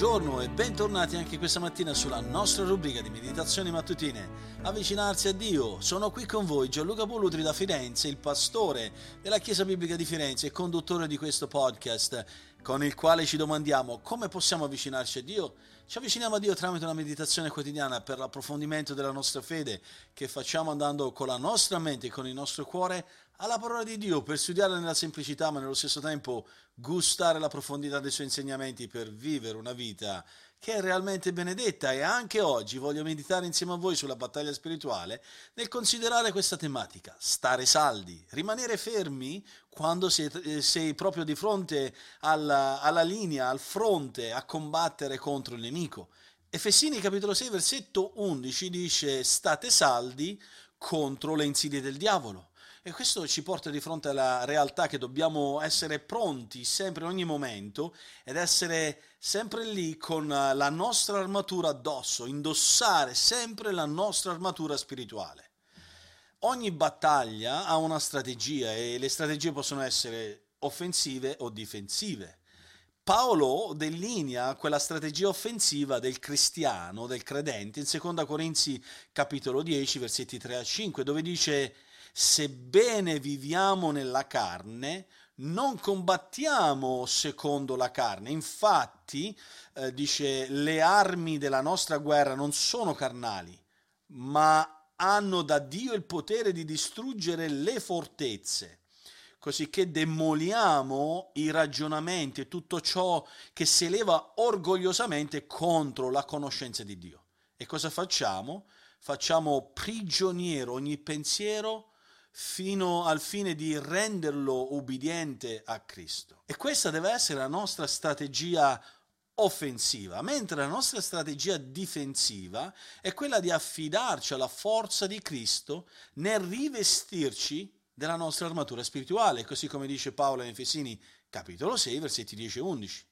Buongiorno e bentornati anche questa mattina sulla nostra rubrica di meditazioni mattutine. Avvicinarsi a Dio. Sono qui con voi Gianluca Bolutri da Firenze, il pastore della Chiesa Biblica di Firenze e conduttore di questo podcast con il quale ci domandiamo come possiamo avvicinarci a Dio. Ci avviciniamo a Dio tramite una meditazione quotidiana per l'approfondimento della nostra fede che facciamo andando con la nostra mente e con il nostro cuore alla parola di Dio per studiarla nella semplicità ma nello stesso tempo gustare la profondità dei suoi insegnamenti per vivere una vita che è realmente benedetta e anche oggi voglio meditare insieme a voi sulla battaglia spirituale nel considerare questa tematica, stare saldi, rimanere fermi quando sei, eh, sei proprio di fronte alla, alla linea, al fronte a combattere contro il nemico. Efesini capitolo 6 versetto 11 dice state saldi contro le insidie del diavolo. E questo ci porta di fronte alla realtà che dobbiamo essere pronti sempre in ogni momento ed essere sempre lì con la nostra armatura addosso, indossare sempre la nostra armatura spirituale. Ogni battaglia ha una strategia e le strategie possono essere offensive o difensive. Paolo delinea quella strategia offensiva del cristiano, del credente, in 2 Corinzi capitolo 10, versetti 3 a 5, dove dice sebbene viviamo nella carne, non combattiamo secondo la carne. Infatti, eh, dice, le armi della nostra guerra non sono carnali, ma hanno da Dio il potere di distruggere le fortezze, così che demoliamo i ragionamenti e tutto ciò che si eleva orgogliosamente contro la conoscenza di Dio. E cosa facciamo? Facciamo prigioniero ogni pensiero fino al fine di renderlo ubbidiente a Cristo. E questa deve essere la nostra strategia offensiva, mentre la nostra strategia difensiva è quella di affidarci alla forza di Cristo nel rivestirci della nostra armatura spirituale, così come dice Paolo in Efesini capitolo 6, versetti 10 e 11.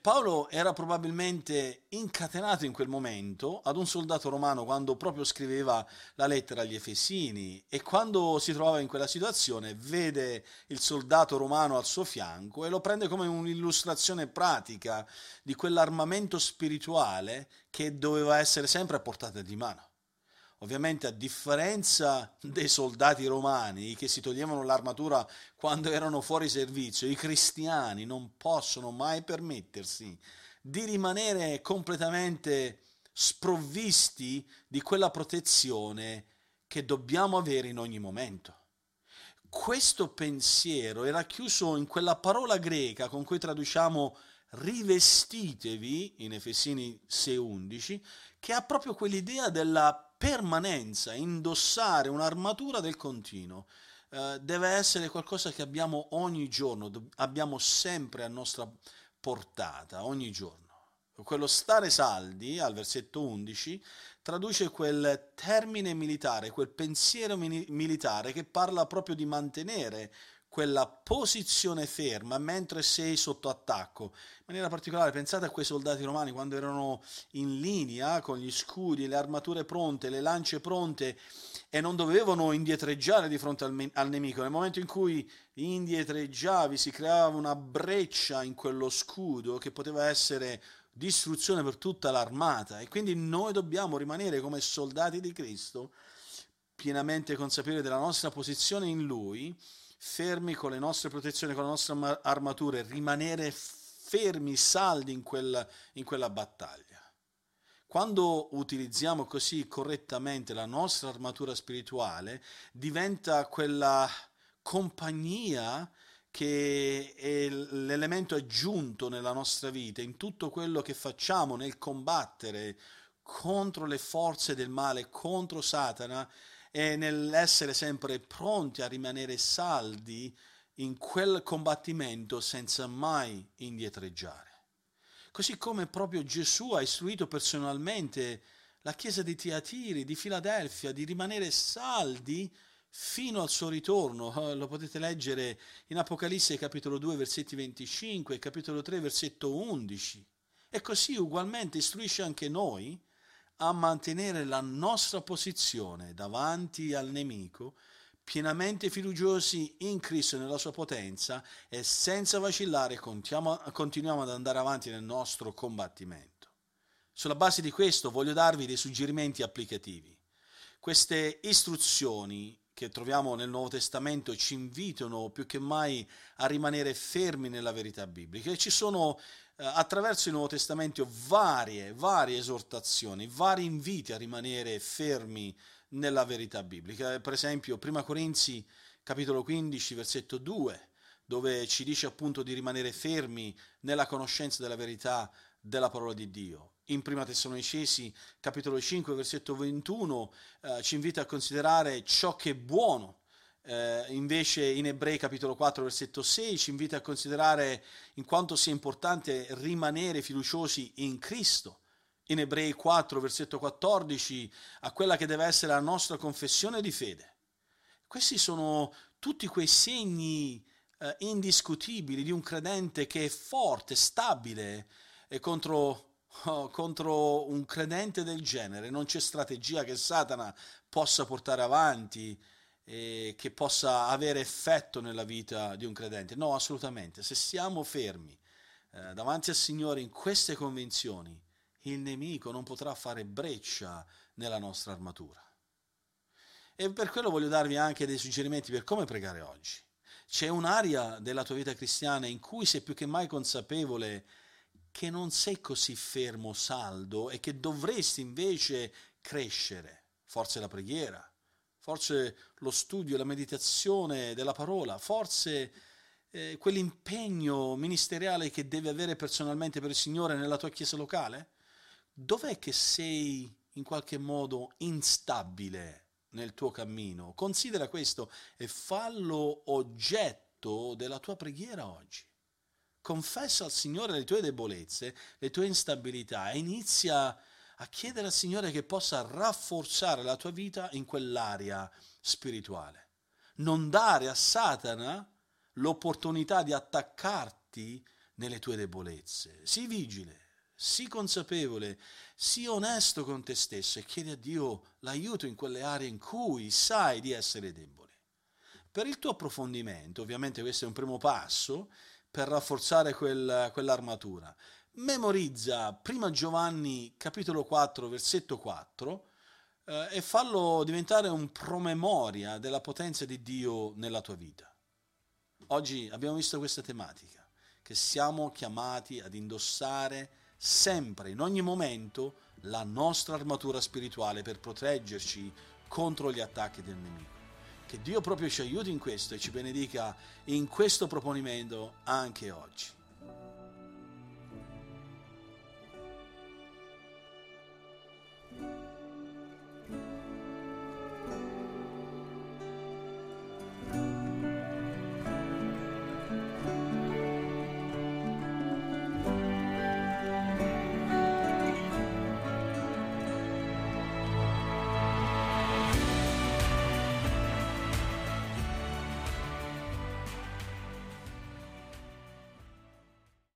Paolo era probabilmente incatenato in quel momento ad un soldato romano quando proprio scriveva la lettera agli Efesini e quando si trovava in quella situazione vede il soldato romano al suo fianco e lo prende come un'illustrazione pratica di quell'armamento spirituale che doveva essere sempre a portata di mano. Ovviamente a differenza dei soldati romani che si toglievano l'armatura quando erano fuori servizio, i cristiani non possono mai permettersi di rimanere completamente sprovvisti di quella protezione che dobbiamo avere in ogni momento. Questo pensiero era chiuso in quella parola greca con cui traduciamo rivestitevi in Efesini 6:11, che ha proprio quell'idea della permanenza, indossare un'armatura del continuo. Eh, deve essere qualcosa che abbiamo ogni giorno, abbiamo sempre a nostra portata, ogni giorno. Quello stare saldi, al versetto 11, traduce quel termine militare, quel pensiero mini- militare che parla proprio di mantenere quella posizione ferma mentre sei sotto attacco. In maniera particolare pensate a quei soldati romani quando erano in linea con gli scudi, le armature pronte, le lance pronte e non dovevano indietreggiare di fronte al, al nemico. Nel momento in cui indietreggiavi si creava una breccia in quello scudo che poteva essere distruzione per tutta l'armata e quindi noi dobbiamo rimanere come soldati di Cristo pienamente consapevoli della nostra posizione in Lui fermi con le nostre protezioni, con le nostre armature, rimanere fermi, saldi in quella, in quella battaglia. Quando utilizziamo così correttamente la nostra armatura spirituale, diventa quella compagnia che è l'elemento aggiunto nella nostra vita, in tutto quello che facciamo nel combattere contro le forze del male, contro Satana, e nell'essere sempre pronti a rimanere saldi in quel combattimento senza mai indietreggiare. Così come proprio Gesù ha istruito personalmente la chiesa di Tiatiri, di Filadelfia, di rimanere saldi fino al suo ritorno. Eh, lo potete leggere in Apocalisse capitolo 2 versetti 25 e capitolo 3 versetto 11. E così ugualmente istruisce anche noi a mantenere la nostra posizione davanti al nemico pienamente fiduciosi in Cristo e nella sua potenza e senza vacillare continuiamo ad andare avanti nel nostro combattimento. Sulla base di questo voglio darvi dei suggerimenti applicativi. Queste istruzioni che troviamo nel Nuovo Testamento ci invitano più che mai a rimanere fermi nella verità biblica e ci sono attraverso il Nuovo Testamento varie, varie esortazioni, vari inviti a rimanere fermi nella verità biblica. Per esempio, 1 Corinzi capitolo 15, versetto 2, dove ci dice appunto di rimanere fermi nella conoscenza della verità della parola di Dio. In Prima Tessalonicesi, capitolo 5, versetto 21, eh, ci invita a considerare ciò che è buono. Eh, invece in Ebrei capitolo 4 versetto 6 ci invita a considerare in quanto sia importante rimanere fiduciosi in Cristo. In Ebrei 4 versetto 14 a quella che deve essere la nostra confessione di fede. Questi sono tutti quei segni eh, indiscutibili di un credente che è forte, stabile e contro Oh, contro un credente del genere non c'è strategia che Satana possa portare avanti e che possa avere effetto nella vita di un credente. No, assolutamente. Se siamo fermi eh, davanti al Signore in queste convinzioni, il nemico non potrà fare breccia nella nostra armatura. E per quello voglio darvi anche dei suggerimenti per come pregare oggi. C'è un'area della tua vita cristiana in cui sei più che mai consapevole che non sei così fermo, saldo e che dovresti invece crescere. Forse la preghiera, forse lo studio, la meditazione della parola, forse eh, quell'impegno ministeriale che devi avere personalmente per il Signore nella tua chiesa locale? Dov'è che sei in qualche modo instabile nel tuo cammino? Considera questo e fallo oggetto della tua preghiera oggi confessa al Signore le tue debolezze, le tue instabilità e inizia a chiedere al Signore che possa rafforzare la tua vita in quell'area spirituale. Non dare a Satana l'opportunità di attaccarti nelle tue debolezze. Sii vigile, sii consapevole, sii onesto con te stesso e chiedi a Dio l'aiuto in quelle aree in cui sai di essere debole. Per il tuo approfondimento, ovviamente questo è un primo passo, per rafforzare quel, quell'armatura. Memorizza 1 Giovanni capitolo 4 versetto 4 eh, e fallo diventare un promemoria della potenza di Dio nella tua vita. Oggi abbiamo visto questa tematica, che siamo chiamati ad indossare sempre, in ogni momento, la nostra armatura spirituale per proteggerci contro gli attacchi del nemico. Che Dio proprio ci aiuti in questo e ci benedica in questo proponimento anche oggi.